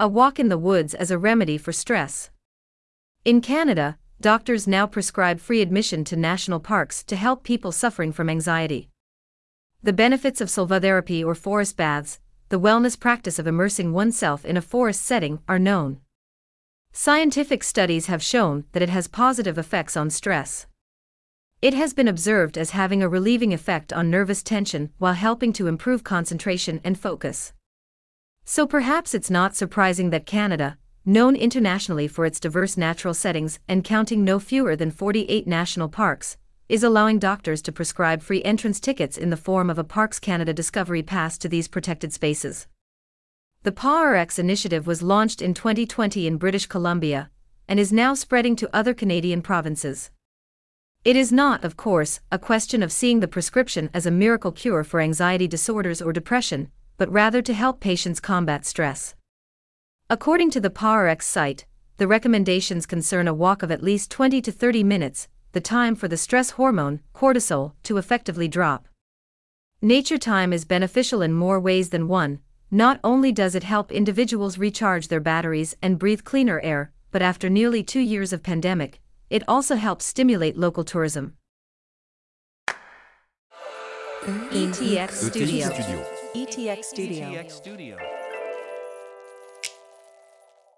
A walk in the woods as a remedy for stress. In Canada, doctors now prescribe free admission to national parks to help people suffering from anxiety. The benefits of sylvotherapy or forest baths, the wellness practice of immersing oneself in a forest setting, are known. Scientific studies have shown that it has positive effects on stress. It has been observed as having a relieving effect on nervous tension while helping to improve concentration and focus. So perhaps it's not surprising that Canada, known internationally for its diverse natural settings and counting no fewer than 48 national parks, is allowing doctors to prescribe free entrance tickets in the form of a Parks Canada Discovery Pass to these protected spaces. The PARX initiative was launched in 2020 in British Columbia and is now spreading to other Canadian provinces. It is not, of course, a question of seeing the prescription as a miracle cure for anxiety disorders or depression, but rather to help patients combat stress. According to the PARX site, the recommendations concern a walk of at least 20 to 30 minutes, the time for the stress hormone, cortisol, to effectively drop. Nature time is beneficial in more ways than one. Not only does it help individuals recharge their batteries and breathe cleaner air, but after nearly two years of pandemic, it also helps stimulate local tourism. ETX Studio. ETX Studio. ETX Studio.